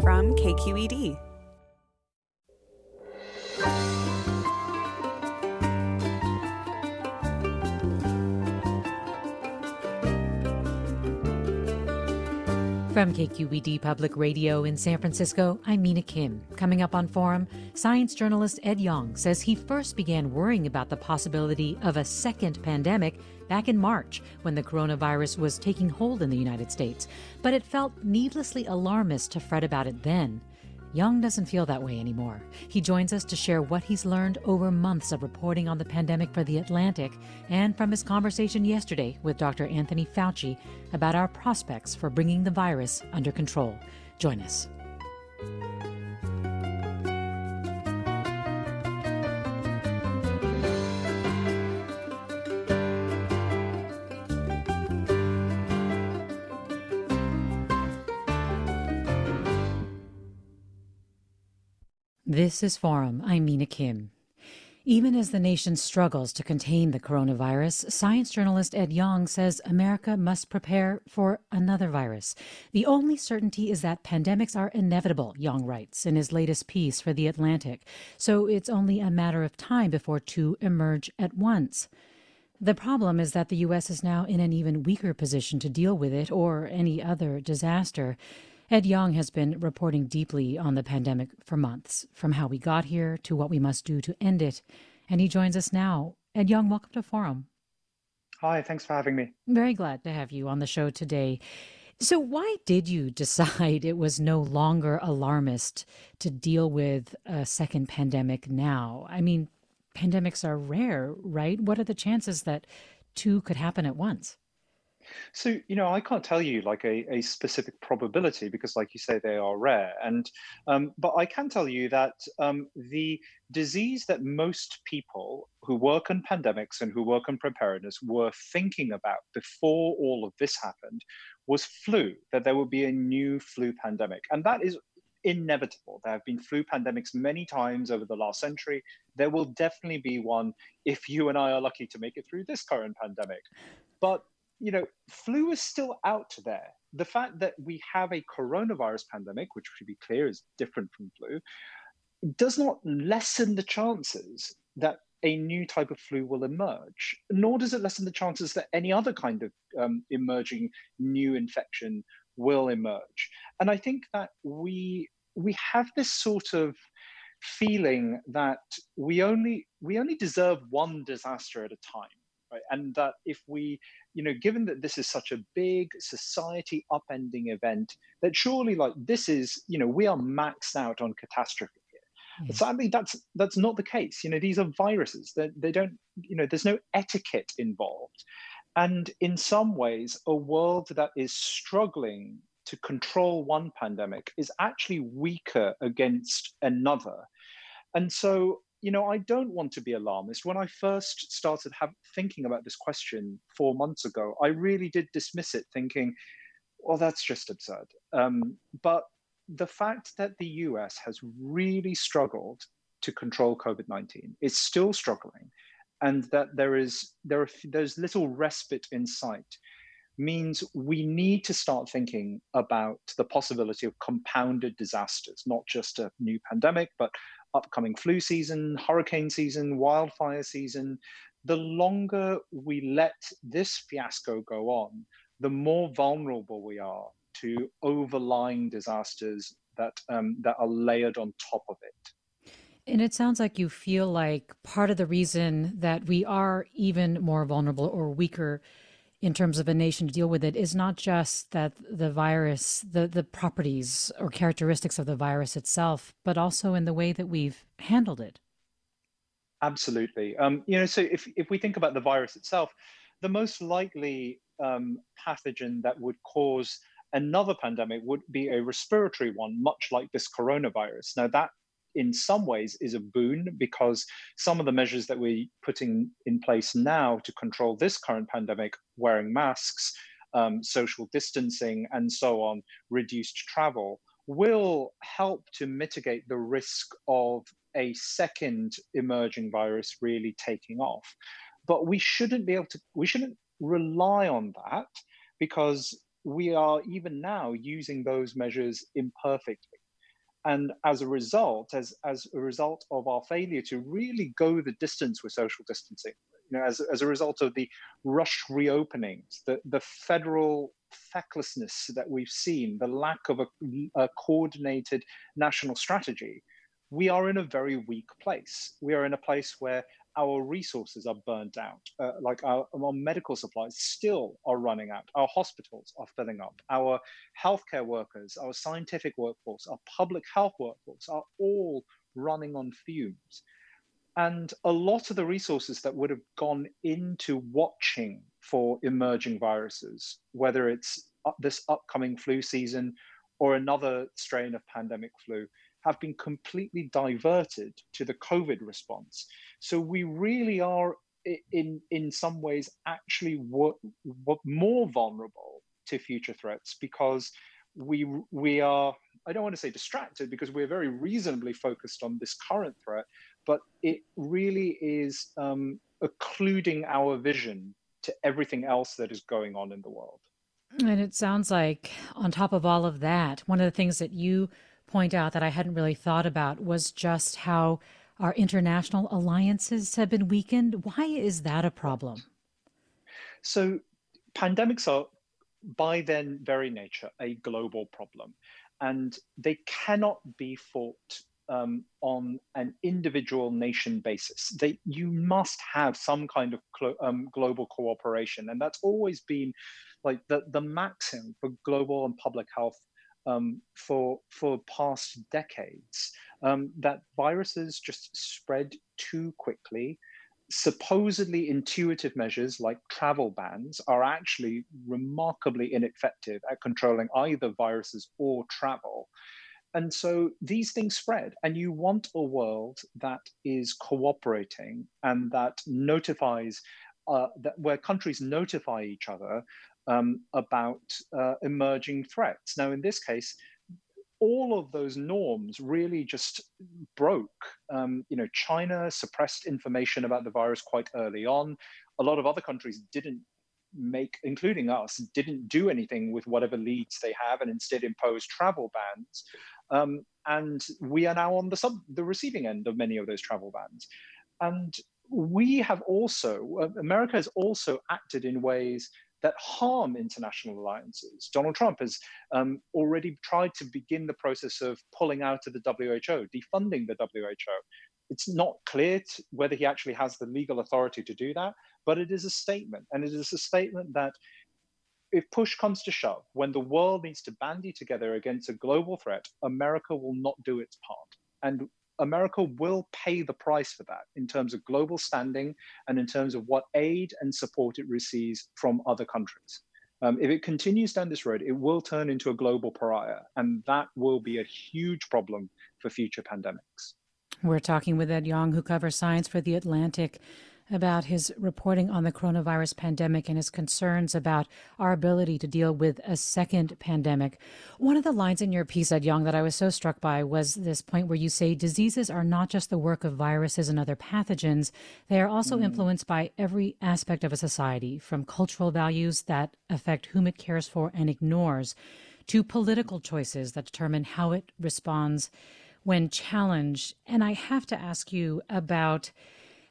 from KQED. From KQED Public Radio in San Francisco, I'm Mina Kim. Coming up on Forum, science journalist Ed Yong says he first began worrying about the possibility of a second pandemic back in March when the coronavirus was taking hold in the United States, but it felt needlessly alarmist to fret about it then. Yong doesn't feel that way anymore. He joins us to share what he's learned over months of reporting on the pandemic for The Atlantic and from his conversation yesterday with Dr. Anthony Fauci about our prospects for bringing the virus under control. Join us. This is Forum. I'm Mina Kim. Even as the nation struggles to contain the coronavirus, science journalist Ed Yong says America must prepare for another virus. The only certainty is that pandemics are inevitable, Yong writes in his latest piece for The Atlantic. So it's only a matter of time before two emerge at once. The problem is that the U.S. is now in an even weaker position to deal with it or any other disaster. Ed Yong has been reporting deeply on the pandemic for months, from how we got here to what we must do to end it. And he joins us now. Ed Yong, welcome to Forum. Hi, thanks for having me. Very glad to have you on the show today. So, why did you decide it was no longer alarmist to deal with a second pandemic now? I mean, pandemics are rare, right? What are the chances that two could happen at once? So, you know, I can't tell you like a, a specific probability because, like you say, they are rare. And, um, but I can tell you that um, the disease that most people who work on pandemics and who work on preparedness were thinking about before all of this happened was flu, that there would be a new flu pandemic. And that is inevitable. There have been flu pandemics many times over the last century. There will definitely be one if you and I are lucky to make it through this current pandemic. But you know, flu is still out there. The fact that we have a coronavirus pandemic, which should be clear is different from flu, does not lessen the chances that a new type of flu will emerge, nor does it lessen the chances that any other kind of um, emerging new infection will emerge. And I think that we we have this sort of feeling that we only we only deserve one disaster at a time right? And that if we you know given that this is such a big society upending event that surely like this is you know we are maxed out on catastrophe here. Hmm. But sadly that's that's not the case. You know these are viruses. That they, they don't you know there's no etiquette involved. And in some ways a world that is struggling to control one pandemic is actually weaker against another. And so you know, I don't want to be alarmist. When I first started have, thinking about this question four months ago, I really did dismiss it, thinking, well, that's just absurd. Um, but the fact that the US has really struggled to control COVID 19 is still struggling, and that there is there are there's little respite in sight means we need to start thinking about the possibility of compounded disasters, not just a new pandemic, but upcoming flu season, hurricane season, wildfire season, the longer we let this fiasco go on, the more vulnerable we are to overlying disasters that um, that are layered on top of it. And it sounds like you feel like part of the reason that we are even more vulnerable or weaker in terms of a nation to deal with it is not just that the virus, the, the properties or characteristics of the virus itself, but also in the way that we've handled it. Absolutely. Um, you know, so if, if we think about the virus itself, the most likely um, pathogen that would cause another pandemic would be a respiratory one, much like this coronavirus. Now, that in some ways is a boon because some of the measures that we're putting in place now to control this current pandemic, wearing masks, um, social distancing, and so on, reduced travel, will help to mitigate the risk of a second emerging virus really taking off. But we shouldn't be able to, we shouldn't rely on that because we are even now using those measures imperfectly. And as a result, as, as a result of our failure to really go the distance with social distancing, you know, as, as a result of the rush reopenings, the, the federal fecklessness that we've seen, the lack of a, a coordinated national strategy, we are in a very weak place. We are in a place where our resources are burnt out. Uh, like our, our, medical supplies still are running out. Our hospitals are filling up. Our healthcare workers, our scientific workforce, our public health workforce are all running on fumes. And a lot of the resources that would have gone into watching for emerging viruses, whether it's this upcoming flu season or another strain of pandemic flu, have been completely diverted to the COVID response. So we really are, in in some ways, actually more vulnerable to future threats because we we are. I don't want to say distracted because we're very reasonably focused on this current threat, but it really is um, occluding our vision to everything else that is going on in the world. And it sounds like, on top of all of that, one of the things that you point out that I hadn't really thought about was just how our international alliances have been weakened. Why is that a problem? So, pandemics are, by their very nature, a global problem, and they cannot be fought um, on an individual nation basis. You must have some kind of um, global cooperation, and that's always been like the, the maxim for global and public health um, for for past decades um, that viruses just spread too quickly. Supposedly intuitive measures like travel bans are actually remarkably ineffective at controlling either viruses or travel. And so these things spread, and you want a world that is cooperating and that notifies uh, that where countries notify each other um, about uh, emerging threats. Now, in this case, all of those norms really just broke. Um, you know, China suppressed information about the virus quite early on. A lot of other countries didn't make, including us, didn't do anything with whatever leads they have, and instead imposed travel bans. Um, and we are now on the sub, the receiving end of many of those travel bans. And we have also, uh, America has also acted in ways that harm international alliances. Donald Trump has um, already tried to begin the process of pulling out of the WHO, defunding the WHO. It's not clear whether he actually has the legal authority to do that, but it is a statement. And it is a statement that if push comes to shove, when the world needs to bandy together against a global threat, America will not do its part. And America will pay the price for that in terms of global standing and in terms of what aid and support it receives from other countries. Um, if it continues down this road, it will turn into a global pariah, and that will be a huge problem for future pandemics. We're talking with Ed Yong, who covers science for The Atlantic about his reporting on the coronavirus pandemic and his concerns about our ability to deal with a second pandemic. One of the lines in your piece, Ed Yong, that I was so struck by was this point where you say diseases are not just the work of viruses and other pathogens, they are also mm. influenced by every aspect of a society, from cultural values that affect whom it cares for and ignores, to political choices that determine how it responds when challenged. And I have to ask you about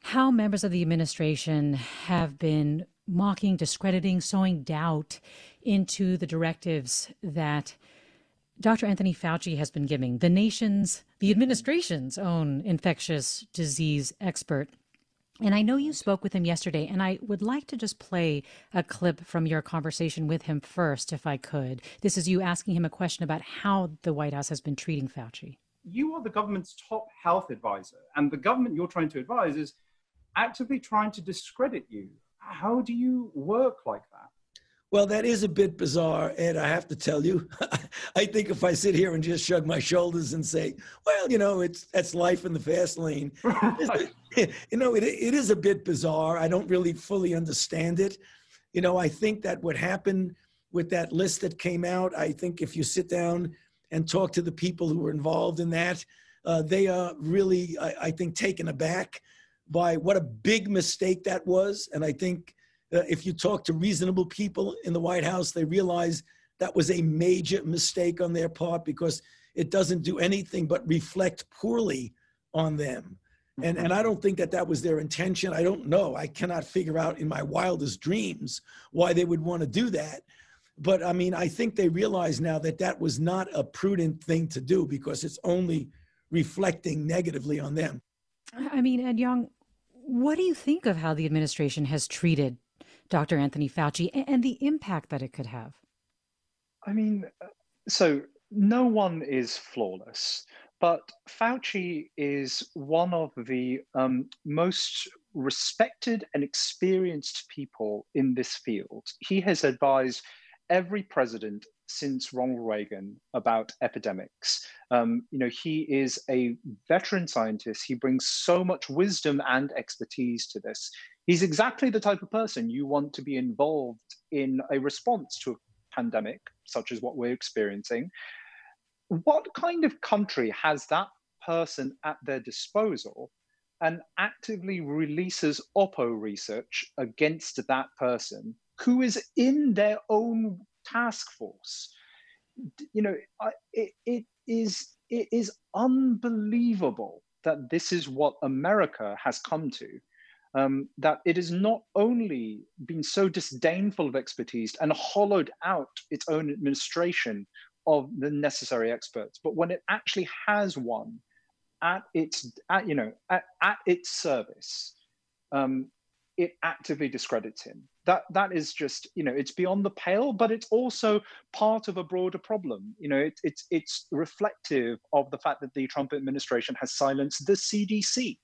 how members of the administration have been mocking, discrediting, sowing doubt into the directives that Dr. Anthony Fauci has been giving, the nation's, the administration's own infectious disease expert. And I know you spoke with him yesterday, and I would like to just play a clip from your conversation with him first, if I could. This is you asking him a question about how the White House has been treating Fauci. You are the government's top health advisor, and the government you're trying to advise is actively trying to discredit you. How do you work like that? Well, that is a bit bizarre, and I have to tell you. I think if I sit here and just shrug my shoulders and say, "Well, you know, it's that's life in the fast lane," you know, it, it is a bit bizarre. I don't really fully understand it. You know, I think that what happened with that list that came out, I think if you sit down and talk to the people who were involved in that, uh, they are really, I, I think, taken aback by what a big mistake that was. And I think uh, if you talk to reasonable people in the White House, they realize that was a major mistake on their part because it doesn't do anything but reflect poorly on them. And, and I don't think that that was their intention. I don't know. I cannot figure out in my wildest dreams why they would want to do that. But I mean, I think they realize now that that was not a prudent thing to do because it's only reflecting negatively on them. I mean, Ed Yong, what do you think of how the administration has treated Dr. Anthony Fauci and the impact that it could have? I mean, so no one is flawless, but Fauci is one of the um, most respected and experienced people in this field. He has advised every president since Ronald Reagan about epidemics. Um, you know, he is a veteran scientist. He brings so much wisdom and expertise to this. He's exactly the type of person you want to be involved in a response to a pandemic, such as what we're experiencing. What kind of country has that person at their disposal and actively releases Oppo research against that person who is in their own task force. You know, it, it is it is unbelievable that this is what America has come to. Um, that it has not only been so disdainful of expertise and hollowed out its own administration of the necessary experts, but when it actually has one at its, at, you know, at, at its service, um, it actively discredits him that that is just you know it's beyond the pale but it's also part of a broader problem. You know it, it's it's reflective of the fact that the trump administration has silenced the cdc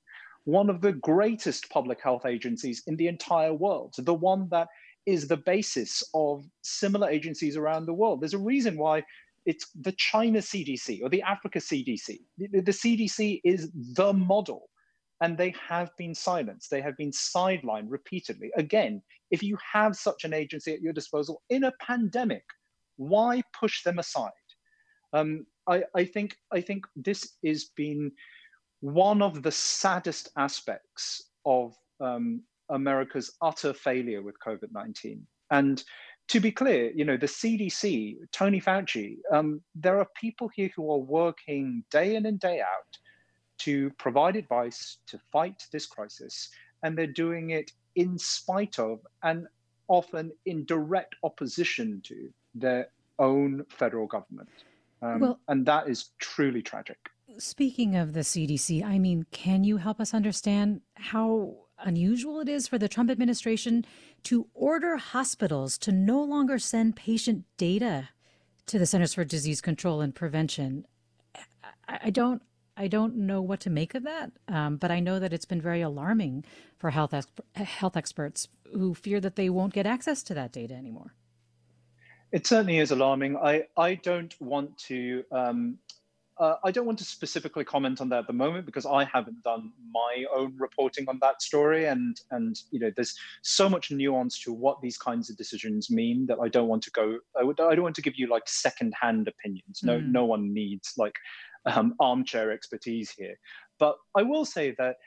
one of the greatest public health agencies in the entire world the one that is the basis of similar agencies around the world. There's a reason why it's the china cdc or the africa cdc the, the cdc is the model and they have been silenced. They have been sidelined repeatedly. Again, if you have such an agency at your disposal in a pandemic, why push them aside? Um, I, I, think I think this has been one of the saddest aspects of um, America's utter failure with COVID nineteen. And to be clear, you know, the CDC, Tony Fauci, um, there are people here who are working day in and day out to provide advice to fight this crisis, and they're doing it in spite of and often in direct opposition to their own federal government. Um, well, and that is truly tragic. Speaking of the CDC, I mean, can you help us understand how unusual it is for the Trump administration to order hospitals to no longer send patient data to the Centers for Disease Control and Prevention? I don't I don't know what to make of that, um, but I know that it's been very alarming for health ex- health experts who fear that they won't get access to that data anymore. It certainly is alarming. I I don't want to. Um, uh, I don't want to specifically comment on that at the moment because I haven't done my own reporting on that story, and and you know there's so much nuance to what these kinds of decisions mean that I don't want to go. I, would, I don't want to give you like secondhand opinions. No, mm. no one needs like um, armchair expertise here. But I will say that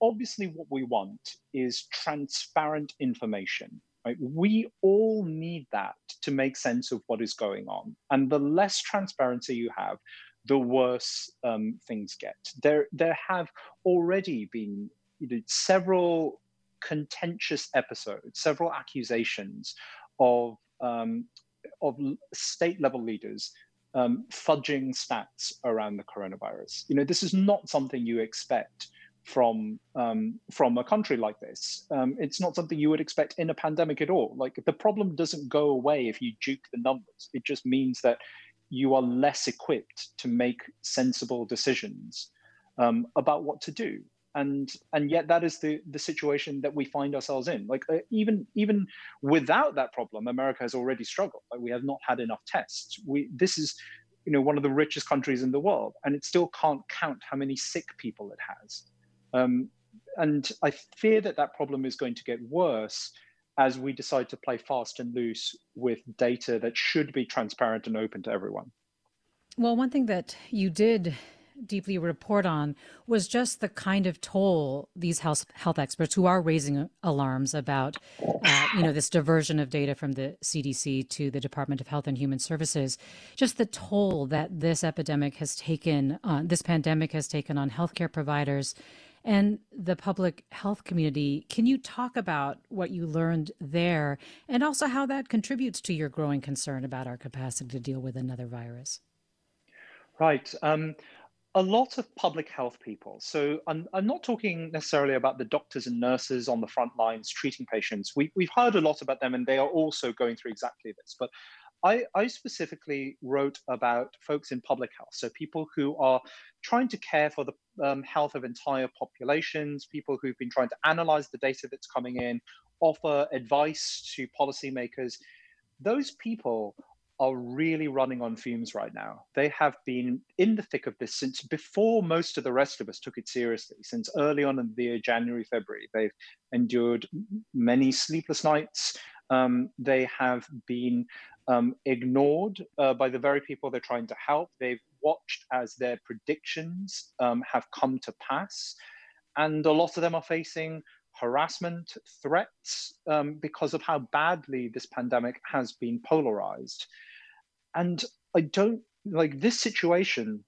obviously what we want is transparent information. Right? We all need that to make sense of what is going on. And the less transparency you have, the worse um, things get. There, there have already been you know, several contentious episodes, several accusations of um, of state level leaders um, fudging stats around the coronavirus. You know, this is not something you expect from um, from a country like this. Um, it's not something you would expect in a pandemic at all. Like the problem doesn't go away if you juke the numbers. It just means that you are less equipped to make sensible decisions um, about what to do. And and yet that is the the situation that we find ourselves in. Like uh, even even without that problem america has already struggled. Like we have not had enough tests. We this is you know one of the richest countries in the world and it still can't count how many sick people it has. Um, and i fear that that problem is going to get worse as we decide to play fast and loose with data that should be transparent and open to everyone. Well one thing that you did deeply report on was just the kind of toll these health health experts who are raising alarms about, uh, you know, this diversion of data from the CDC to the Department of Health and Human Services, just the toll that this epidemic has taken, uh, this pandemic has taken on healthcare providers and the public health community. Can you talk about what you learned there and also how that contributes to your growing concern about our capacity to deal with another virus? Right. Um, a lot of public health people. So I'm, I'm, not talking necessarily about the doctors and nurses on the front lines treating patients. We, we've heard a lot about them and they are also going through exactly this. But I, I, specifically wrote about folks in public health, so people who are trying to care for the um, health of entire populations, people who've been trying to analyze the data that's coming in, offer advice to policymakers. Those people are really running on fumes right now. They have been in the thick of this since before most of the rest of us took it seriously, since early on in the year, January, February. They've endured many sleepless nights. Um, they have been um, ignored uh, by the very people they're trying to help. They've watched as their predictions um, have come to pass. And a lot of them are facing harassment, threats um, because of how badly this pandemic has been polarized. And I don't like this situation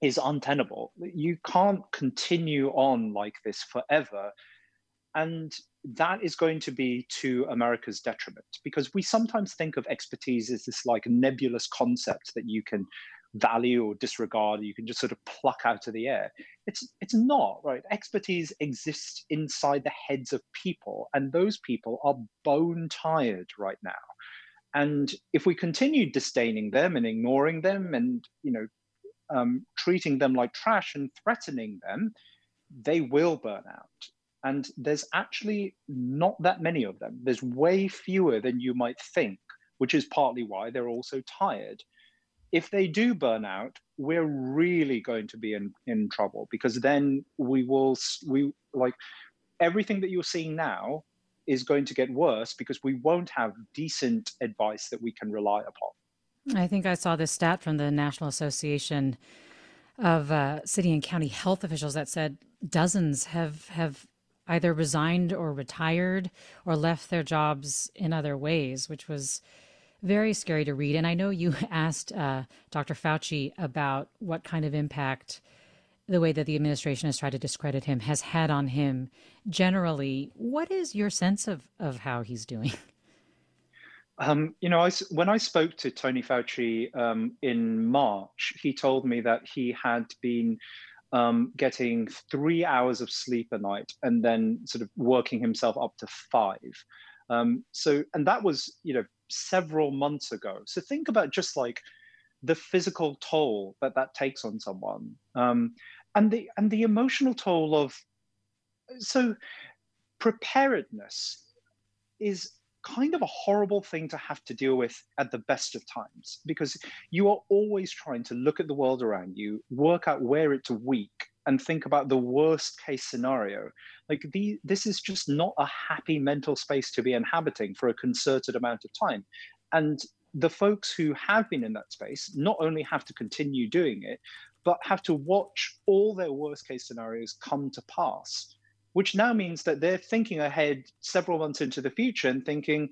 is untenable. You can't continue on like this forever. And that is going to be to America's detriment because we sometimes think of expertise as this like nebulous concept that you can value or disregard you can just sort of pluck out of the air. It's it's not right? Expertise exists inside the heads of people and those people are bone tired right now. And if we continue disdaining them and ignoring them and you know um, treating them like trash and threatening them they will burn out and there's actually not that many of them. There's way fewer than you might think, which is partly why they're also tired. If they do burn out, we're really going to be in, in trouble because then we will, we like everything that you're seeing now is going to get worse because we won't have decent advice that we can rely upon. I think I saw this stat from the National Association of uh, City and County Health Officials that said dozens have have either resigned or retired or left their jobs in other ways, which was very scary to read. And I know you asked uh, Dr. Fauci about what kind of impact the way that the administration has tried to discredit him has had on him generally. What is your sense of, of how he's doing? Um, you know, I, when I spoke to Tony Fauci um, in March, he told me that he had been um, getting three hours of sleep a night and then sort of working himself up to five. Um, so, and that was, you know, several months ago. So think about just like the physical toll that that takes on someone, um, and the and the emotional toll of. So, preparedness is kind of a horrible thing to have to deal with at the best of times because you are always trying to look at the world around you, work out where it's weak, and think about the worst case scenario. Like the, this is just not a happy mental space to be inhabiting for a concerted amount of time. And the folks who have been in that space not only have to continue doing it, but have to watch all their worst case scenarios come to pass which now means that they're thinking ahead several months into the future and thinking,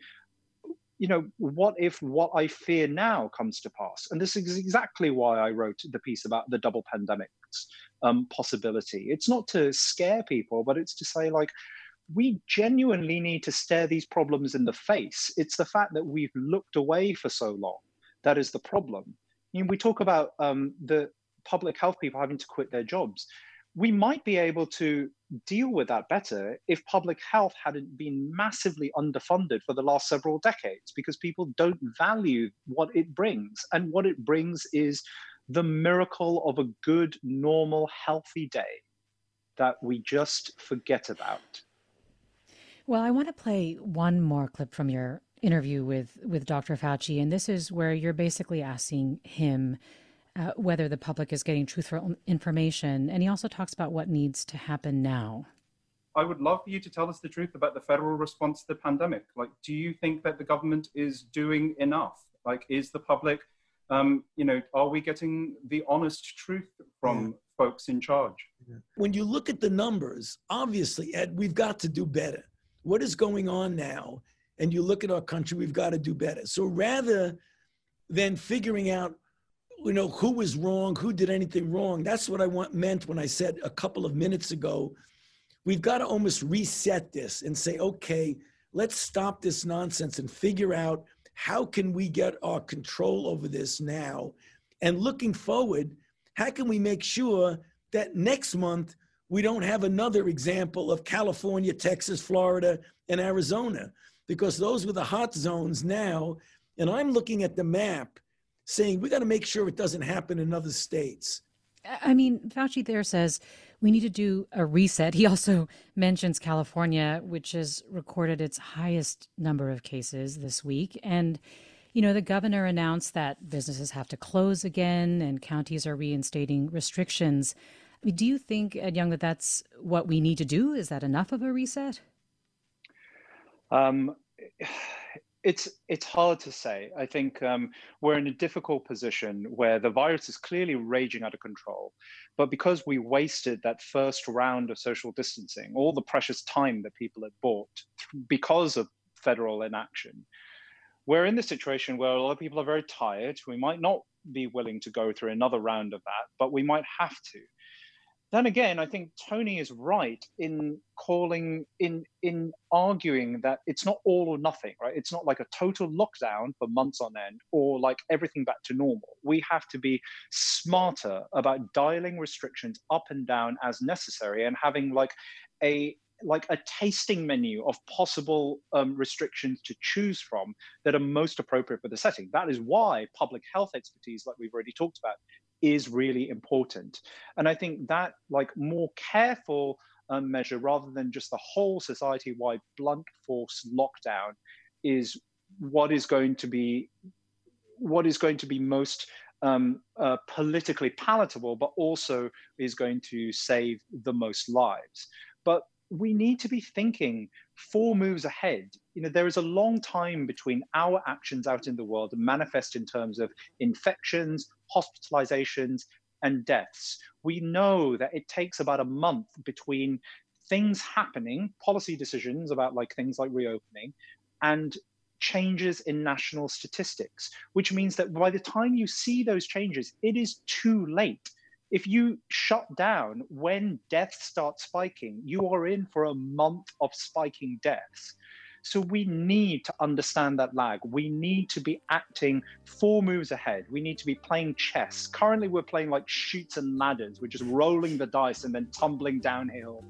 you know, what if what I fear now comes to pass? And this is exactly why I wrote the piece about the double pandemics um, possibility. It's not to scare people, but it's to say, like, we genuinely need to stare these problems in the face. It's the fact that we've looked away for so long that is the problem. I mean, we talk about um, the public health people having to quit their jobs we might be able to deal with that better if public health hadn't been massively underfunded for the last several decades because people don't value what it brings. And what it brings is the miracle of a good, normal, healthy day that we just forget about. Well, I want to play one more clip from your interview with, with Dr. Fauci, and this is where you're basically asking him uh, whether the public is getting truthful information. And he also talks about what needs to happen now. I would love for you to tell us the truth about the federal response to the pandemic. Like, do you think that the government is doing enough? Like, is the public, um, you know, are we getting the honest truth from? from yeah. folks in charge. When you look at the numbers, obviously, Ed, we've got to do better. What is going on now? And you look at our country, we've got to do better. So rather than figuring out, you know, who was wrong, who did anything wrong, that's what I want meant when I said a couple of minutes ago, we've got to almost reset this and say, okay, let's stop this nonsense and figure out how can we get our control over this now? And looking forward how can we make sure that next month we don't have another example of california texas florida and arizona? Because those were the hot zones now and i'm looking at the map saying we got to make sure it doesn't happen in other states I mean, Fauci there says we need to do a reset. He also mentions California, which has recorded its highest number of cases this week. And, you know, the governor announced that businesses have to close again and counties are reinstating restrictions. I mean, do you think, Ed Yong, that that's what we need to do? Is that enough of a reset? Um, it's it's hard to say. I think um, we're in a difficult position where the virus is clearly raging out of control, but because we wasted that first round of social distancing, all the precious time that people had bought because of federal inaction, we're in this situation where a lot of people are very tired. We might not be willing to go through another round of that, but we might have to then again, I think Tony is right in calling in in arguing that it's not all or nothing, right? It's not like a total lockdown for months on end or like everything back to normal. We have to be smarter about dialing restrictions up and down as necessary and having like a like a tasting menu of possible um, restrictions to choose from that are most appropriate for the setting. That is why public health expertise, like we've already talked about, is really important. And I think that like more careful um, measure rather than just the whole society-wide blunt force lockdown is what is going to be what is going to be most um, uh, politically palatable, but also is going to save the most lives. But we need to be thinking four moves ahead. You know, there is a long time between our actions out in the world manifest in terms of infections, hospitalizations, and deaths. We know that it takes about a month between things happening, policy decisions about like things like reopening, and changes in national statistics, which means that by the time you see those changes, it is too late if you shut down when deaths start spiking, you are in for a month of spiking deaths. So we need to understand that lag. We need to be acting four moves ahead. We need to be playing chess. Currently, we're playing like Chutes and Ladders. We're just rolling the dice and then tumbling downhill.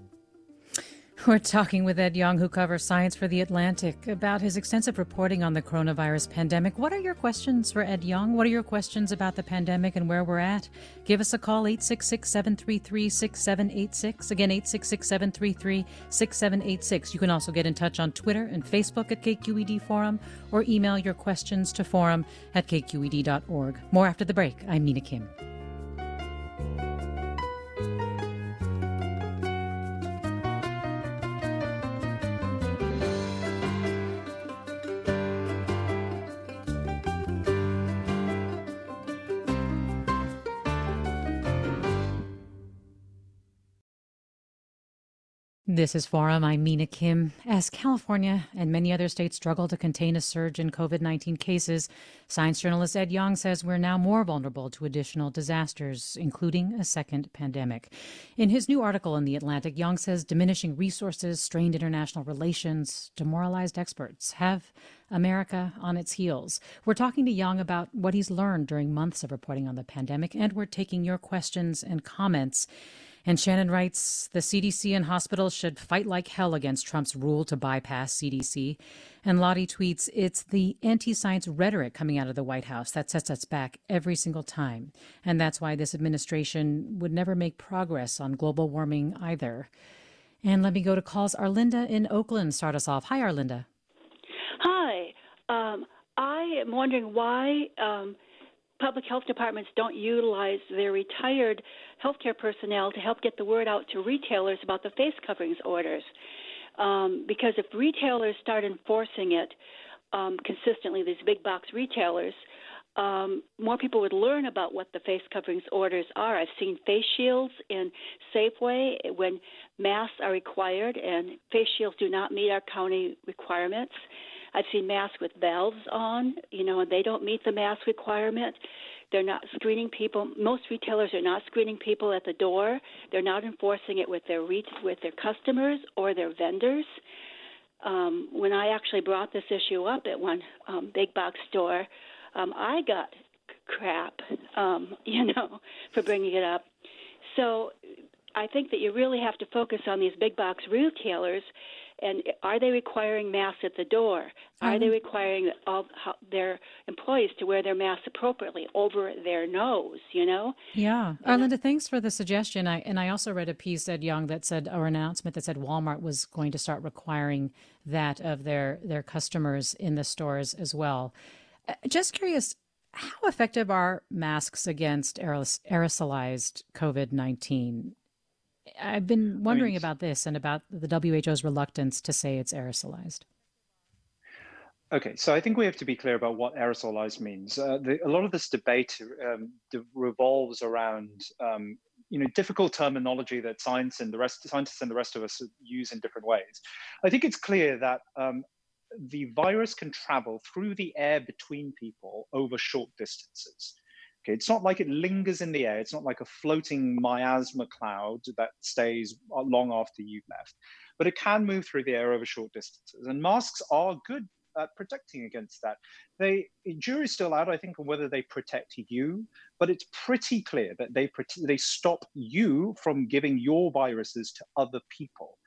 We're talking with Ed Yong, who covers science for The Atlantic, about his extensive reporting on the coronavirus pandemic. What are your questions for Ed Yong? What are your questions about the pandemic and where we're at? Give us a call, 866 733 6786. Again, 866 733 6786. You can also get in touch on Twitter and Facebook at KQED Forum or email your questions to forum at kqed.org. More after the break. I'm Mina Kim. This is Forum. I'm Mina Kim. As California and many other states struggle to contain a surge in COVID 19 cases, science journalist Ed Yong says we're now more vulnerable to additional disasters, including a second pandemic. In his new article in The Atlantic, Yong says diminishing resources, strained international relations, demoralized experts have America on its heels. We're talking to Yong about what he's learned during months of reporting on the pandemic, and we're taking your questions and comments. And Shannon writes The CDC and hospitals should fight like hell against Trump's rule to bypass CDC. And Lottie tweets It's the anti science rhetoric coming out of the White House that sets us back every single time. And that's why this administration would never make progress on global warming either. And let me go to calls. Arlinda in Oakland start us off. Hi, Arlinda. Hi. Um, I am wondering why um, public health departments don't utilize their retired healthcare personnel to help get the word out to retailers about the face coverings orders. Um, because if retailers start enforcing it um, consistently, these big box retailers, um, more people would learn about what the face coverings orders are. I've seen face shields in Safeway when masks are required, and face shields do not meet our county requirements. I've seen masks with valves on, you know, and they don't meet the mask requirement. They're not screening people. Most retailers are not screening people at the door. They're not enforcing it with their with their customers or their vendors. Um, when I actually brought this issue up at one um, big box store, um, I got crap, um, you know, for bringing it up. So I think that you really have to focus on these big box retailers and are they requiring masks at the door? Are they requiring all their employees to wear their masks appropriately over their nose? You know? Yeah, Arlinda, thanks for the suggestion. I and I also read a piece Ed Yong that said or announcement that said Walmart was going to start requiring that of their their customers in the stores as well. Uh, just curious, how effective are masks against aerosolized COVID nineteen? I've been wondering I mean, about this and about the WHO's reluctance to say it's aerosolized. Okay, so I think we have to be clear about what aerosolized means. Uh, the, a lot of this debate um, revolves around um, you know difficult terminology that science and the rest scientists and the rest of us use in different ways. I think it's clear that um, the virus can travel through the air between people over short distances. It's not like it lingers in the air. It's not like a floating miasma cloud that stays long after you've left, but it can move through the air over short distances. And masks are good at protecting against that. They jury's still out, I think, on whether they protect you, but it's pretty clear that they they stop you from giving your viruses to other people.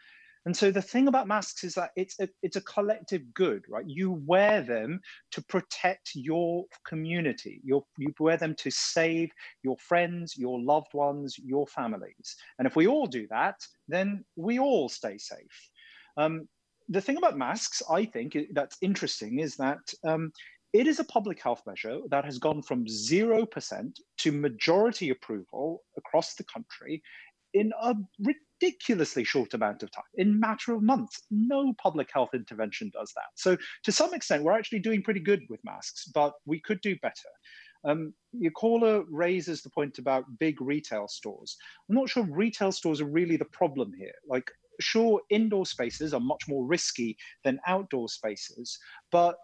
And so the thing about masks is that it's a, it's a collective good, right? You wear them to protect your community. you you wear them to save your friends, your loved ones, your families. And if we all do that, then we all stay safe. Um, the thing about masks, I think, that's interesting is that um, it is a public health measure that has gone from 0% to majority approval across the country in a ridiculously short amount of time, in matter of months. No public health intervention does that. So to some extent, we're actually doing pretty good with masks, but we could do better. Um, your caller raises the point about big retail stores. I'm not sure retail stores are really the problem here. Like, sure, indoor spaces are much more risky than outdoor spaces, but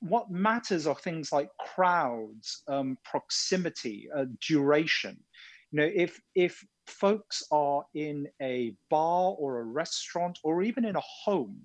what matters are things like crowds, um, proximity, uh, duration. You know, if if folks are in a bar or a restaurant or even in a home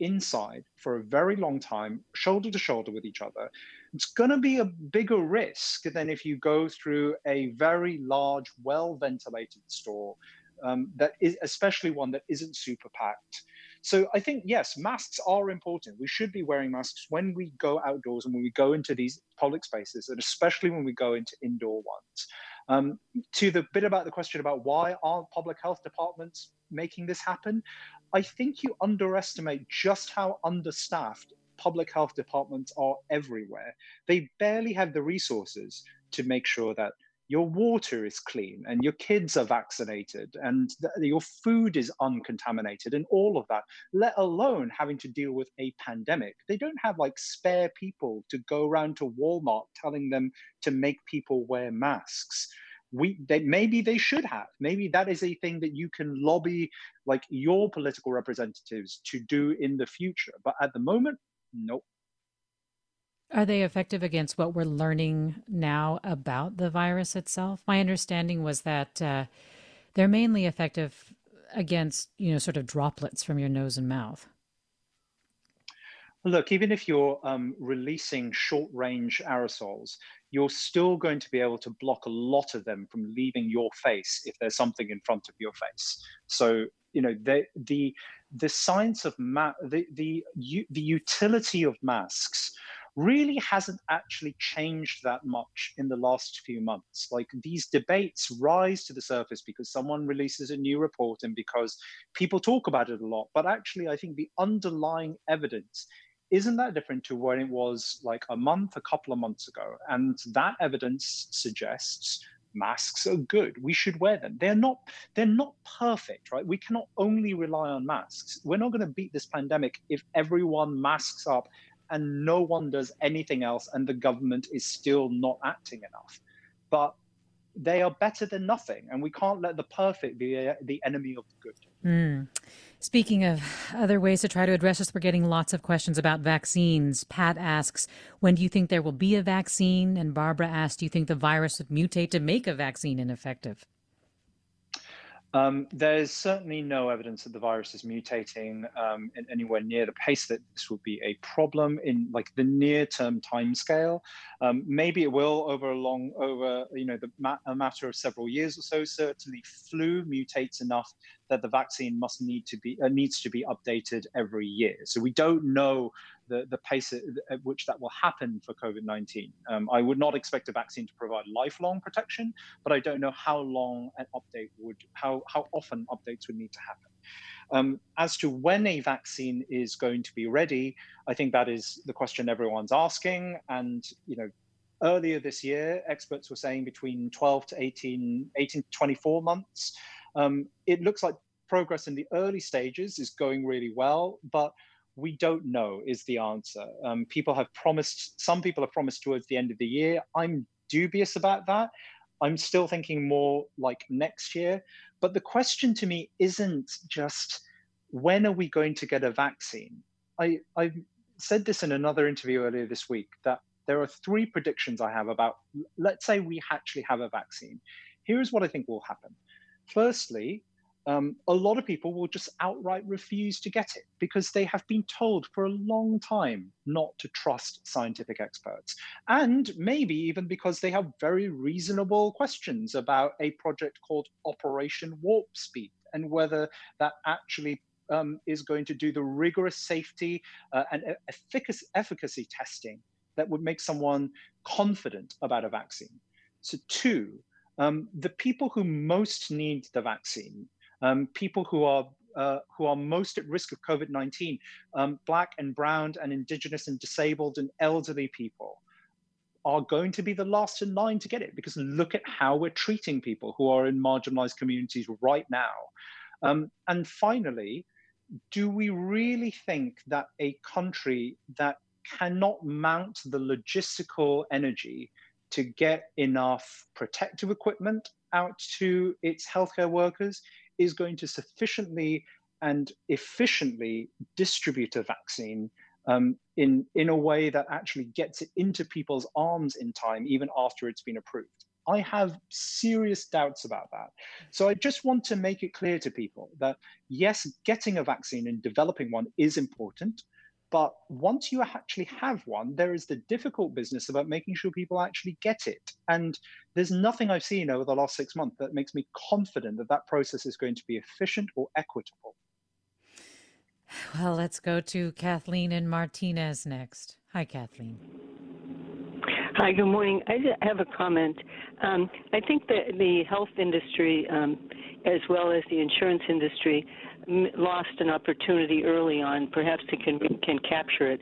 inside for a very long time, shoulder to shoulder with each other, it's going to be a bigger risk than if you go through a very large, well ventilated store um, that is, especially one that isn't super packed. So I think, yes, masks are important. We should be wearing masks when we go outdoors and when we go into these public spaces, and especially when we go into indoor ones. Um, to the bit about the question about why aren't public health departments making this happen, I think you underestimate just how understaffed public health departments are everywhere. They barely have the resources to make sure that your water is clean and your kids are vaccinated and your food is uncontaminated and all of that, let alone having to deal with a pandemic. They don't have like spare people to go around to Walmart telling them to make people wear masks. We they, maybe they should have. Maybe that is a thing that you can lobby like your political representatives to do in the future. But at the moment, nope. Are they effective against what we're learning now about the virus itself? My understanding was that uh, they're mainly effective against, you know, sort of droplets from your nose and mouth. Look, even if you're um, releasing short range aerosols, you're still going to be able to block a lot of them from leaving your face if there's something in front of your face. So, you know, the, the, the science of ma- the, the, the utility of masks really hasn't actually changed that much in the last few months. Like these debates rise to the surface because someone releases a new report and because people talk about it a lot. But actually, I think the underlying evidence isn't that different to when it was like a month, a couple of months ago. And that evidence suggests masks are good we should wear them they're not they're not perfect right we cannot only rely on masks we're not going to beat this pandemic if everyone masks up and no one does anything else, and the government is still not acting enough. But they are better than nothing, and we can't let the perfect be the enemy of the good. Mm. Speaking of other ways to try to address this, we're getting lots of questions about vaccines. Pat asks, when do you think there will be a vaccine? And Barbara asks, do you think the virus would mutate to make a vaccine ineffective? Um, there's certainly no evidence that the virus is mutating um, in anywhere near the pace that this would be a problem in like the near-term timescale. Um, maybe it will over a long, over you know, the ma- a matter of several years or so. Certainly, flu mutates enough that the vaccine must need to be uh, needs to be updated every year. So we don't know the, the pace at, at which that will happen for COVID 19. Um, I would not expect a vaccine to provide lifelong protection, but I don't know how long an update would, how, how often updates would need to happen. Um, as to when a vaccine is going to be ready, I think that is the question everyone's asking. And, you know, earlier this year, experts were saying between 12 to 18, 18 to 24 months. Um, it looks like progress in the early stages is going really well, but we don't know is the answer. Um, people have promised, some people have promised towards the end of the year. I'm dubious about that. I'm still thinking more like next year. But the question to me isn't just when are we going to get a vaccine? I, I said this in another interview earlier this week that there are three predictions I have about, let's say we actually have a vaccine. Here's what I think will happen. Firstly, um, a lot of people will just outright refuse to get it because they have been told for a long time not to trust scientific experts. And maybe even because they have very reasonable questions about a project called Operation Warp Speed and whether that actually um, is going to do the rigorous safety uh, and efficacy, efficacy testing that would make someone confident about a vaccine. So, two, um, the people who most need the vaccine um, people who are uh, who are most at risk of COVID 19, um, Black and Brown and Indigenous and disabled and elderly people, are going to be the last in line to get it because look at how we're treating people who are in marginalized communities right now. Um, and finally, do we really think that a country that cannot mount the logistical energy to get enough protective equipment out to its healthcare workers is going to sufficiently and efficiently distribute a vaccine um, in, in a way that actually gets it into people's arms in time, even after it's been approved. I have serious doubts about that. So I just want to make it clear to people that yes, getting a vaccine and developing one is important. But once you actually have one, there is the difficult business about making sure people actually get it. And there's nothing I've seen over the last six months that makes me confident that that process is going to be efficient or equitable. Well, let's go to Kathleen and Martinez next. Hi, Kathleen. Hi, good morning. I have a comment. Um, I think that the health industry, um, as well as the insurance industry, lost an opportunity early on, perhaps they can can capture it.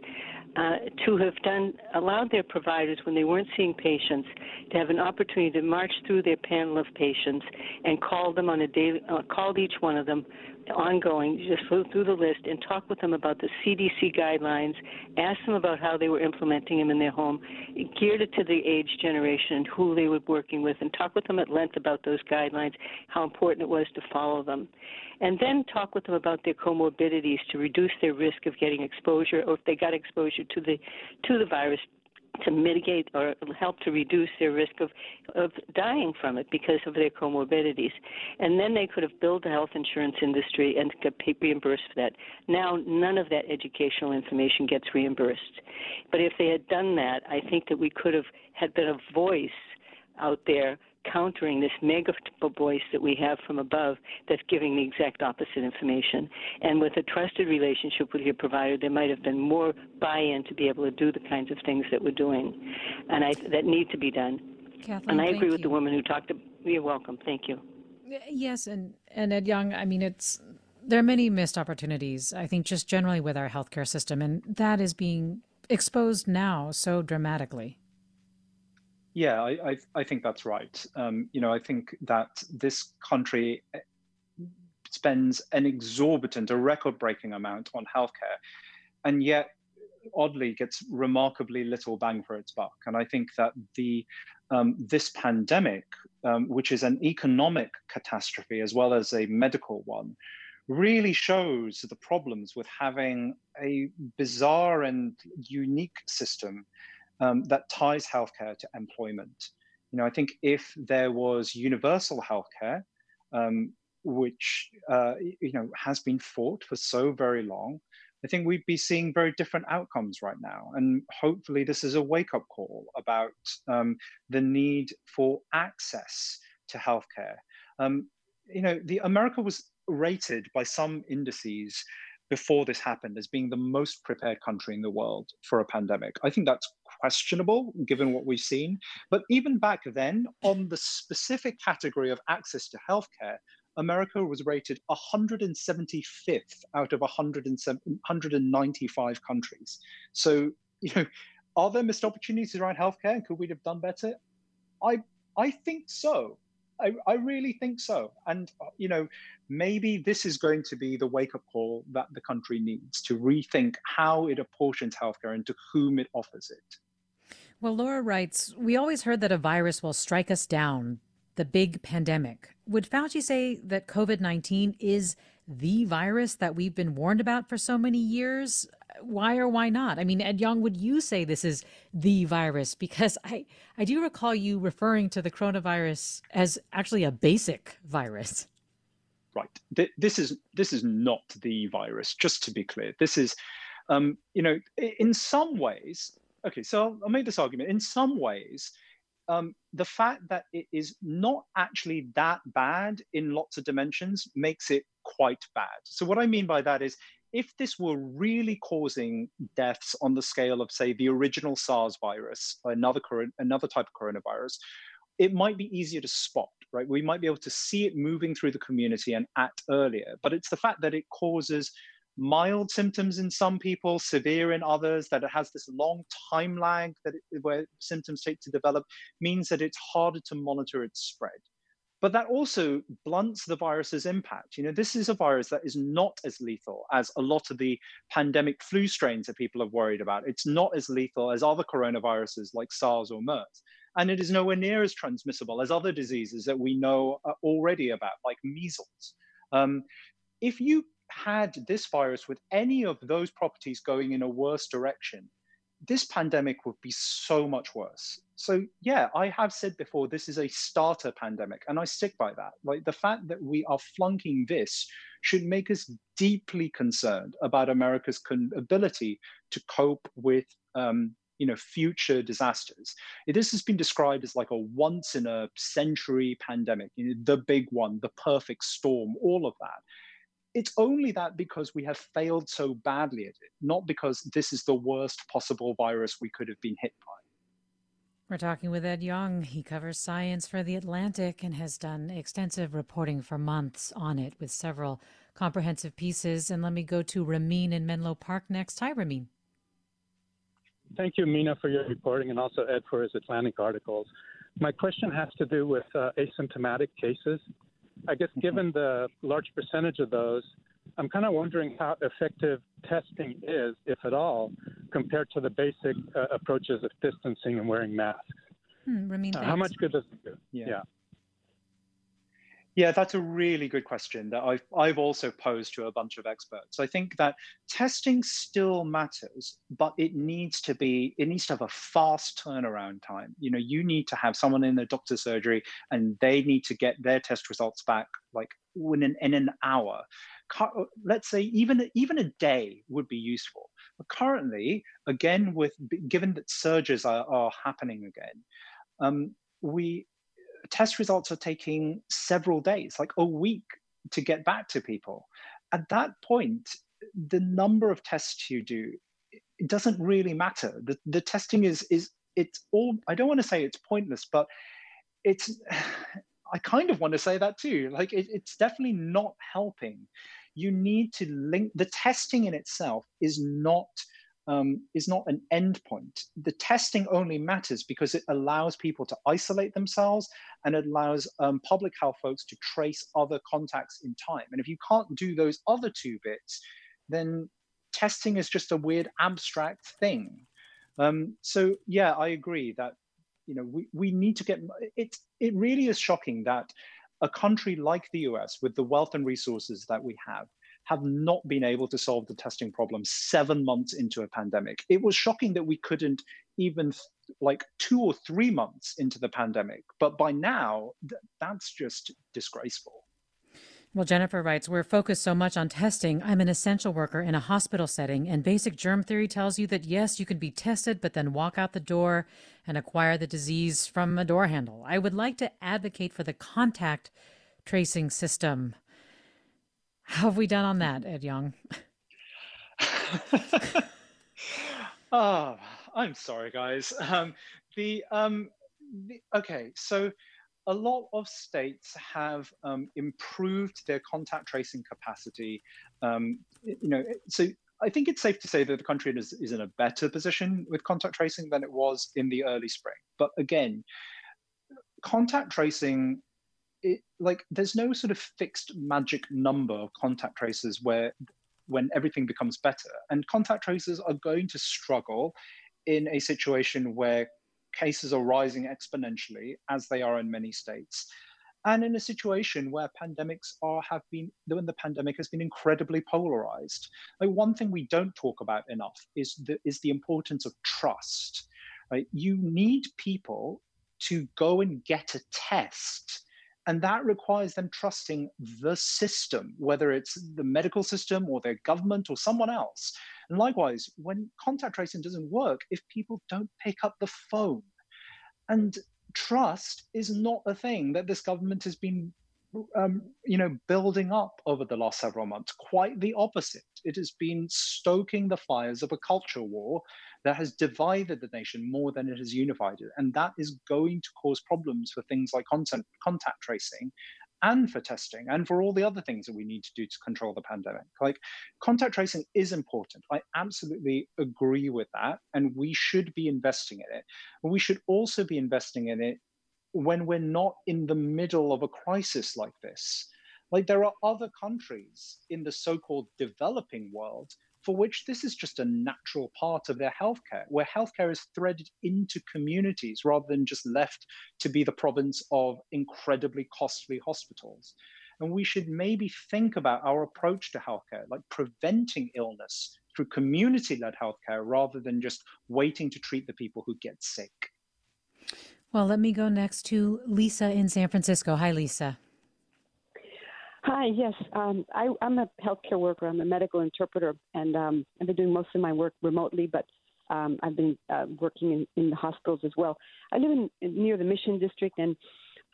Uh, to have done allowed their providers when they weren't seeing patients to have an opportunity to march through their panel of patients and call them on a daily uh, called each one of them ongoing, just go through the list and talk with them about the CDC guidelines, ask them about how they were implementing them in their home, geared it to the age generation and who they were working with, and talk with them at length about those guidelines, how important it was to follow them. And then talk with them about their comorbidities to reduce their risk of getting exposure or if they got exposure to the to the virus to mitigate or help to reduce their risk of, of dying from it because of their comorbidities. And then they could have built a health insurance industry and get reimbursed for that. Now, none of that educational information gets reimbursed. But if they had done that, I think that we could have had been a voice out there countering this mega voice that we have from above that's giving the exact opposite information. And with a trusted relationship with your provider, there might have been more buy-in to be able to do the kinds of things that we're doing, and I, that need to be done. Kathleen, and I agree with you. the woman who talked. To, you're welcome. Thank you. Yes, and and Ed Yong. I mean, it's there are many missed opportunities. I think just generally with our healthcare system, and that is being exposed now so dramatically. Yeah, I, I, I think that's right. Um, you know, I think that this country eh, spends an exorbitant, a record breaking amount on healthcare. And yet, oddly gets remarkably little bang for its buck. And I think that the um, this pandemic, um, which is an economic catastrophe as well as a medical one, really shows the problems with having a bizarre and unique system um, that ties healthcare to employment. You know, I think if there was universal healthcare, um, which uh, you know has been fought for so very long, I think we'd be seeing very different outcomes right now. And hopefully, this is a wake up call about um, the need for access to healthcare. Um, you know, the America was rated by some indices before this happened as being the most prepared country in the world for a pandemic. I think that's questionable given what we've seen. But even back then, on the specific category of access to healthcare, America was rated 175th out of 195 countries. So, you know, are there missed opportunities around healthcare? And could we have done better? I I think so. I, I really think so. And, uh, you know, maybe this is going to be the wake up call that the country needs to rethink how it apportions healthcare and to whom it offers it. Well, Laura writes We always heard that a virus will strike us down, the big pandemic. Would Fauci say that COVID 19 is the virus that we've been warned about for so many years? Why or why not? I mean, Ed Yong, would you say this is the virus? Because I, I do recall you referring to the coronavirus as actually a basic virus. Right. This is this is not the virus. Just to be clear, this is, um, you know, in some ways. Okay, so I'll make this argument. In some ways, um, the fact that it is not actually that bad in lots of dimensions makes it quite bad. So, what I mean by that is if this were really causing deaths on the scale of, say, the original SARS virus, another, current, another type of coronavirus, it might be easier to spot, right? We might be able to see it moving through the community and act earlier. But it's the fact that it causes mild symptoms in some people, severe in others, that it has this long time lag that it, where symptoms take to develop, means that it's harder to monitor its spread. But that also blunts the virus's impact. You know, this is a virus that is not as lethal as a lot of the pandemic flu strains that people have worried about. It's not as lethal as other coronaviruses like SARS or MERS. And it is nowhere near as transmissible as other diseases that we know uh, already about, like measles. Um, if you had this virus with any of those properties going in a worse direction, this pandemic would be so much worse. So, yeah, I have said before, this is a starter pandemic, and I stick by that. Like the fact that we are flunking this should make us deeply concerned about America's ability to cope with. Um, you know future disasters this has been described as like a once in a century pandemic you know, the big one the perfect storm all of that it's only that because we have failed so badly at it, not because this is the worst possible virus we could have been hit by. We're talking with Ed Yong. He covers science for The Atlantic and has done extensive reporting for months on it with several comprehensive pieces. And let me go to Ramin in Menlo Park next. Hi, Ramin. Thank you, Mina, for your reporting and also Ed for his Atlantic articles. My question has to do with uh, asymptomatic cases. I guess given the large percentage of those, I'm kind of wondering how effective testing is, if at all, compared to the basic uh, approaches of distancing and wearing masks. Hmm, Ramin, uh, how much good does it do? Yeah. yeah. Yeah, that's a really good question that I've, I've also posed to a bunch of experts. I think that testing still matters, but it needs to be, it needs to have a fast turnaround time. You know, you need to have someone in the doctor's surgery and they need to get their test results back like in an, in an hour. Let's say even, even a day would be useful. But currently, again, with given that surges are, are happening again, um, we test results are taking several days, like a week to get back to people. At that point, the number of tests you do, it doesn't really matter. The, the testing is, is it's all, I don't want to say it's pointless, but it's, I kind of want to say that too. Like it, it's definitely not helping. You need to link, the testing in itself is not um, is not an endpoint. The testing only matters because it allows people to isolate themselves and it allows um, public health folks to trace other contacts in time. And if you can't do those other two bits, then testing is just a weird abstract thing. Um, so yeah, I agree that you know we, we need to get it. It really is shocking that a country like the US, with the wealth and resources that we have, have not been able to solve the testing problem seven months into a pandemic. It was shocking that we couldn't even like two or three months into the pandemic, but by now, th- that's just disgraceful. Well, Jennifer writes, We're focused so much on testing. I'm an essential worker in a hospital setting, and basic germ theory tells you that yes, you can be tested, but then walk out the door and acquire the disease from a door handle. I would like to advocate for the contact tracing system. How have we done on that, Ed Yong? oh, I'm sorry, guys. Um, the, um, the okay, so a lot of states have um, improved their contact tracing capacity. Um, you know, so I think it's safe to say that the country is, is in a better position with contact tracing than it was in the early spring. But again, contact tracing, it, like there's no sort of fixed magic number of contact tracers where when everything becomes better. And contact tracers are going to struggle in a situation where cases are rising exponentially, as they are in many states. And in a situation where pandemics are have been when the pandemic has been incredibly polarized. Like one thing we don't talk about enough is the is the importance of trust. Right? You need people to go and get a test and that requires them trusting the system, whether it's the medical system or their government or someone else. And likewise, when contact tracing doesn't work, if people don't pick up the phone, and trust is not a thing that this government has been um, you know, building up over the last several months. Quite the opposite. It has been stoking the fires of a culture war that has divided the nation more than it has unified it. And that is going to cause problems for things like content, contact tracing and for testing and for all the other things that we need to do to control the pandemic. Like contact tracing is important. I absolutely agree with that. And we should be investing in it. We should also be investing in it when we're not in the middle of a crisis like this. Like there are other countries in the so called developing world for which this is just a natural part of their healthcare, where healthcare is threaded into communities rather than just left to be the province of incredibly costly hospitals. And we should maybe think about our approach to healthcare, like preventing illness through community led healthcare rather than just waiting to treat the people who get sick. Well, let me go next to Lisa in San Francisco. Hi, Lisa. Hi, yes. Um, I, am a healthcare worker. I'm a medical interpreter, and um, I've been doing most of my work remotely, but um, I've been uh, working in, in, the hospitals as well. I live in, near the Mission District, and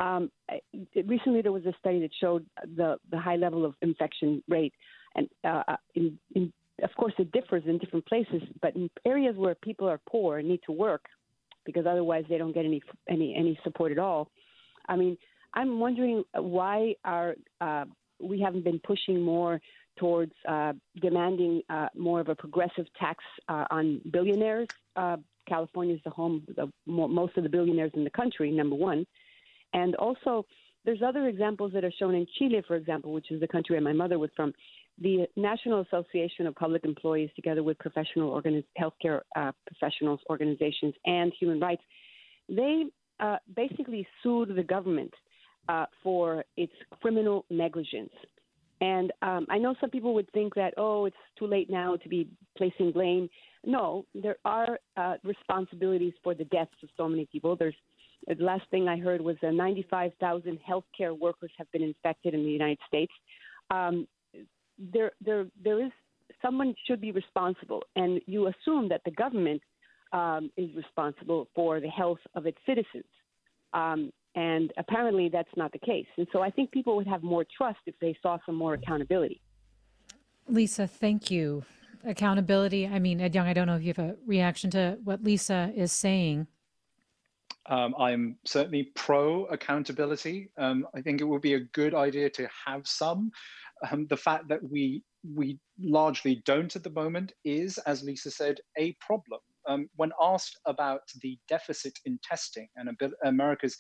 um, it, recently there was a study that showed the, the high level of infection rate. And uh, uh, in, in, of course, it differs in different places, but in areas where people are poor and need to work, because otherwise they don't get any any any support at all. I mean, I'm wondering why our uh, we haven't been pushing more towards uh, demanding uh, more of a progressive tax uh, on billionaires. Uh, California is the home of most of the billionaires in the country, number one. And also, there's other examples that are shown in Chile, for example, which is the country where my mother was from. The National Association of Public Employees, together with professional healthcare uh, professionals organizations and human rights, they uh, basically sued the government uh, for its criminal negligence. And um, I know some people would think that, oh, it's too late now to be placing blame. No, there are uh, responsibilities for the deaths of so many people. There's the last thing I heard was that 95,000 healthcare workers have been infected in the United States. Um, there, there, there is someone should be responsible, and you assume that the government um, is responsible for the health of its citizens. Um, and apparently that's not the case. And so I think people would have more trust if they saw some more accountability. Lisa, thank you. Accountability. I mean, Ed Yong, I don't know if you have a reaction to what Lisa is saying. Um, I'm certainly pro accountability. Um, I think it would be a good idea to have some. Um, the fact that we we largely don't at the moment is, as Lisa said, a problem. Um, when asked about the deficit in testing and America's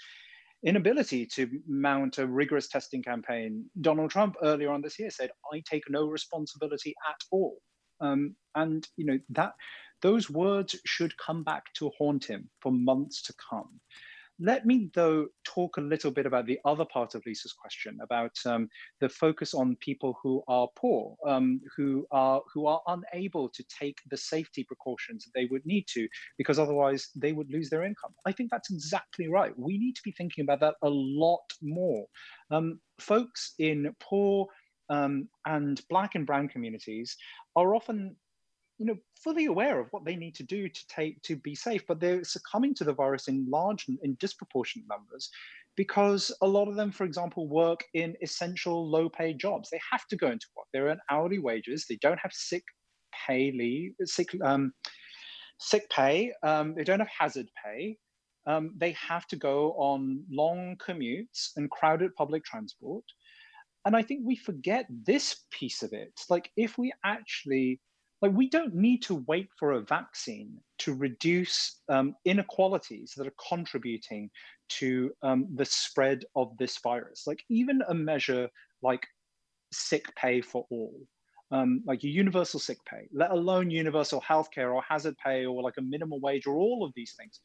inability to mount a rigorous testing campaign, Donald Trump earlier on this year said, I take no responsibility at all. Um, and you know that those words should come back to haunt him for months to come. Let me, though, talk a little bit about the other part of Lisa's question about um, the focus on people who are poor, um, who are who are unable to take the safety precautions that they would need to, because otherwise they would lose their income. I think that's exactly right. We need to be thinking about that a lot more. Um, folks in poor um, and black and brown communities are often you know, fully aware of what they need to do to take to be safe, but they're succumbing to the virus in large and in disproportionate numbers because a lot of them, for example, work in essential low-paid jobs. They have to go into work. They're on hourly wages. They don't have sick pay leave, sick um, sick pay. Um, they don't have hazard pay. Um, they have to go on long commutes and crowded public transport. And I think we forget this piece of it. Like if we actually like we don't need to wait for a vaccine to reduce um, inequalities that are contributing to um, the spread of this virus. Like even a measure like sick pay for all, um, like a universal sick pay, let alone universal healthcare or hazard pay or like a minimum wage or all of these things,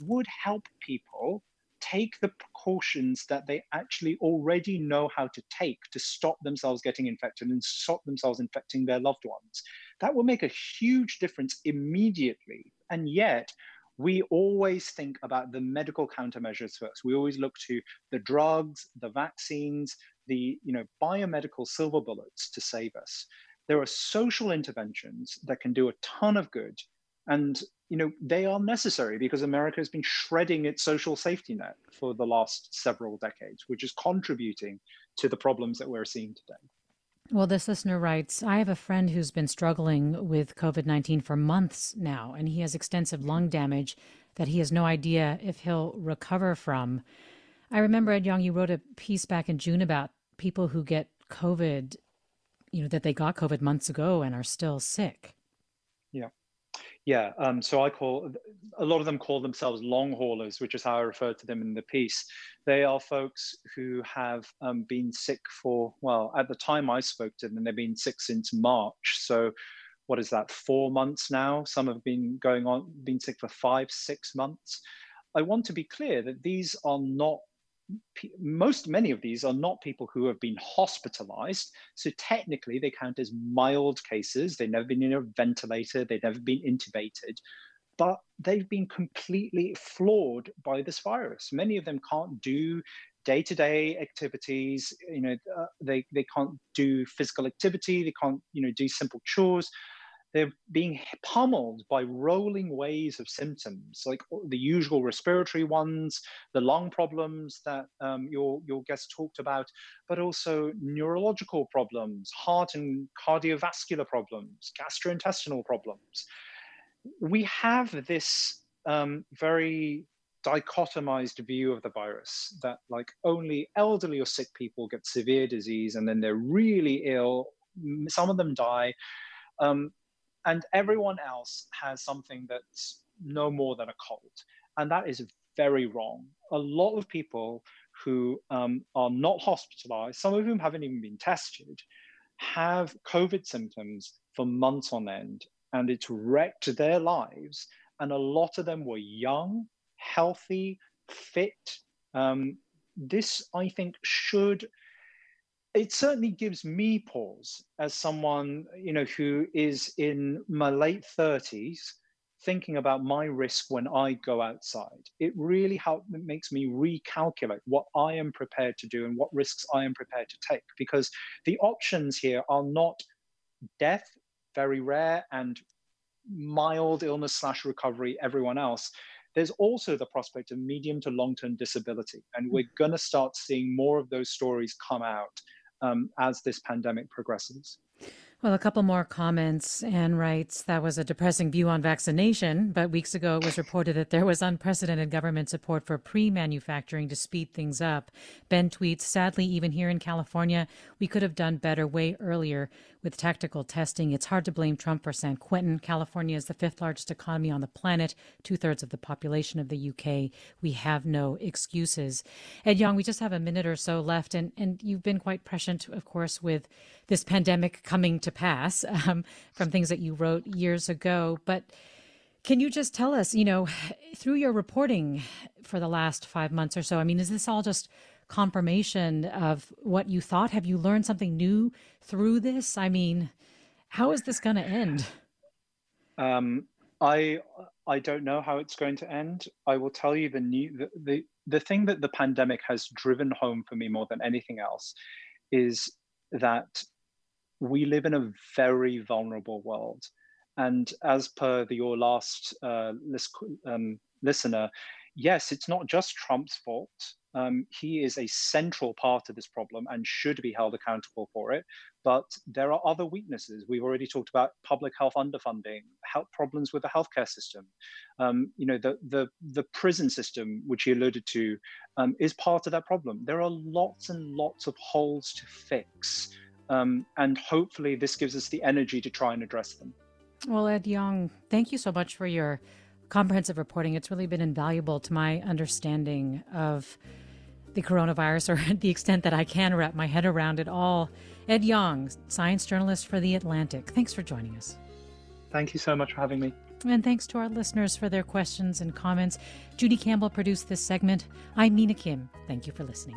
would help people take the precautions that they actually already know how to take to stop themselves getting infected and stop themselves infecting their loved ones. That will make a huge difference immediately. And yet, we always think about the medical countermeasures first. We always look to the drugs, the vaccines, the you know, biomedical silver bullets to save us. There are social interventions that can do a ton of good. And you know, they are necessary because America has been shredding its social safety net for the last several decades, which is contributing to the problems that we're seeing today. Well, this listener writes I have a friend who's been struggling with COVID 19 for months now, and he has extensive lung damage that he has no idea if he'll recover from. I remember, Ed Yong, you wrote a piece back in June about people who get COVID, you know, that they got COVID months ago and are still sick. Yeah. Um, so I call a lot of them call themselves long haulers, which is how I referred to them in the piece. They are folks who have um, been sick for well, at the time I spoke to them, they've been sick since March. So, what is that? Four months now. Some have been going on, been sick for five, six months. I want to be clear that these are not most many of these are not people who have been hospitalized. So technically they count as mild cases. They've never been in a ventilator. They've never been intubated. But they've been completely floored by this virus. Many of them can't do day-to-day activities. You know uh, they, they can't do physical activity. They can't you know do simple chores they're being pummeled by rolling waves of symptoms, like the usual respiratory ones, the lung problems that um, your, your guest talked about, but also neurological problems, heart and cardiovascular problems, gastrointestinal problems. We have this um, very dichotomized view of the virus that like only elderly or sick people get severe disease and then they're really ill some of them die um, and everyone else has something that's no more than a cold. And that is very wrong. A lot of people who um, are not hospitalized, some of whom haven't even been tested, have COVID symptoms for months on end, and it's wrecked their lives. And a lot of them were young, healthy, fit. Um, this, I think, should it certainly gives me pause as someone you know who is in my late 30s thinking about my risk when i go outside. It really help, it makes me recalculate what i am prepared to do and what risks i am prepared to take because the options here are not death very rare and mild illness slash recovery everyone else. There's also the prospect of medium to long term disability and we're hmm. going to start seeing more of those stories come out um, as this pandemic progresses. Well, a couple more comments. Anne writes that was a depressing view on vaccination, but weeks ago it was reported that there was unprecedented government support for pre manufacturing to speed things up. Ben tweets Sadly, even here in California, we could have done better way earlier with tactical testing. It's hard to blame Trump for San Quentin. California is the fifth largest economy on the planet, two thirds of the population of the UK. We have no excuses. Ed Yong, we just have a minute or so left, and, and you've been quite prescient, of course, with this pandemic coming to pass um, from things that you wrote years ago. But can you just tell us, you know, through your reporting for the last five months or so, I mean, is this all just confirmation of what you thought? Have you learned something new through this? I mean, how is this going to end? Um, I I don't know how it's going to end. I will tell you the new the, the the thing that the pandemic has driven home for me more than anything else is that we live in a very vulnerable world. And as per the, your last uh, list, um, listener, yes, it's not just Trump's fault. Um, he is a central part of this problem and should be held accountable for it. But there are other weaknesses. We've already talked about public health underfunding, health problems with the healthcare system. Um, you know, the, the, the prison system, which he alluded to, um, is part of that problem. There are lots and lots of holes to fix. Um, and hopefully, this gives us the energy to try and address them. Well, Ed Yong, thank you so much for your comprehensive reporting. It's really been invaluable to my understanding of the coronavirus or the extent that I can wrap my head around it all. Ed Yong, science journalist for The Atlantic, thanks for joining us. Thank you so much for having me. And thanks to our listeners for their questions and comments. Judy Campbell produced this segment. I'm Mina Kim. Thank you for listening.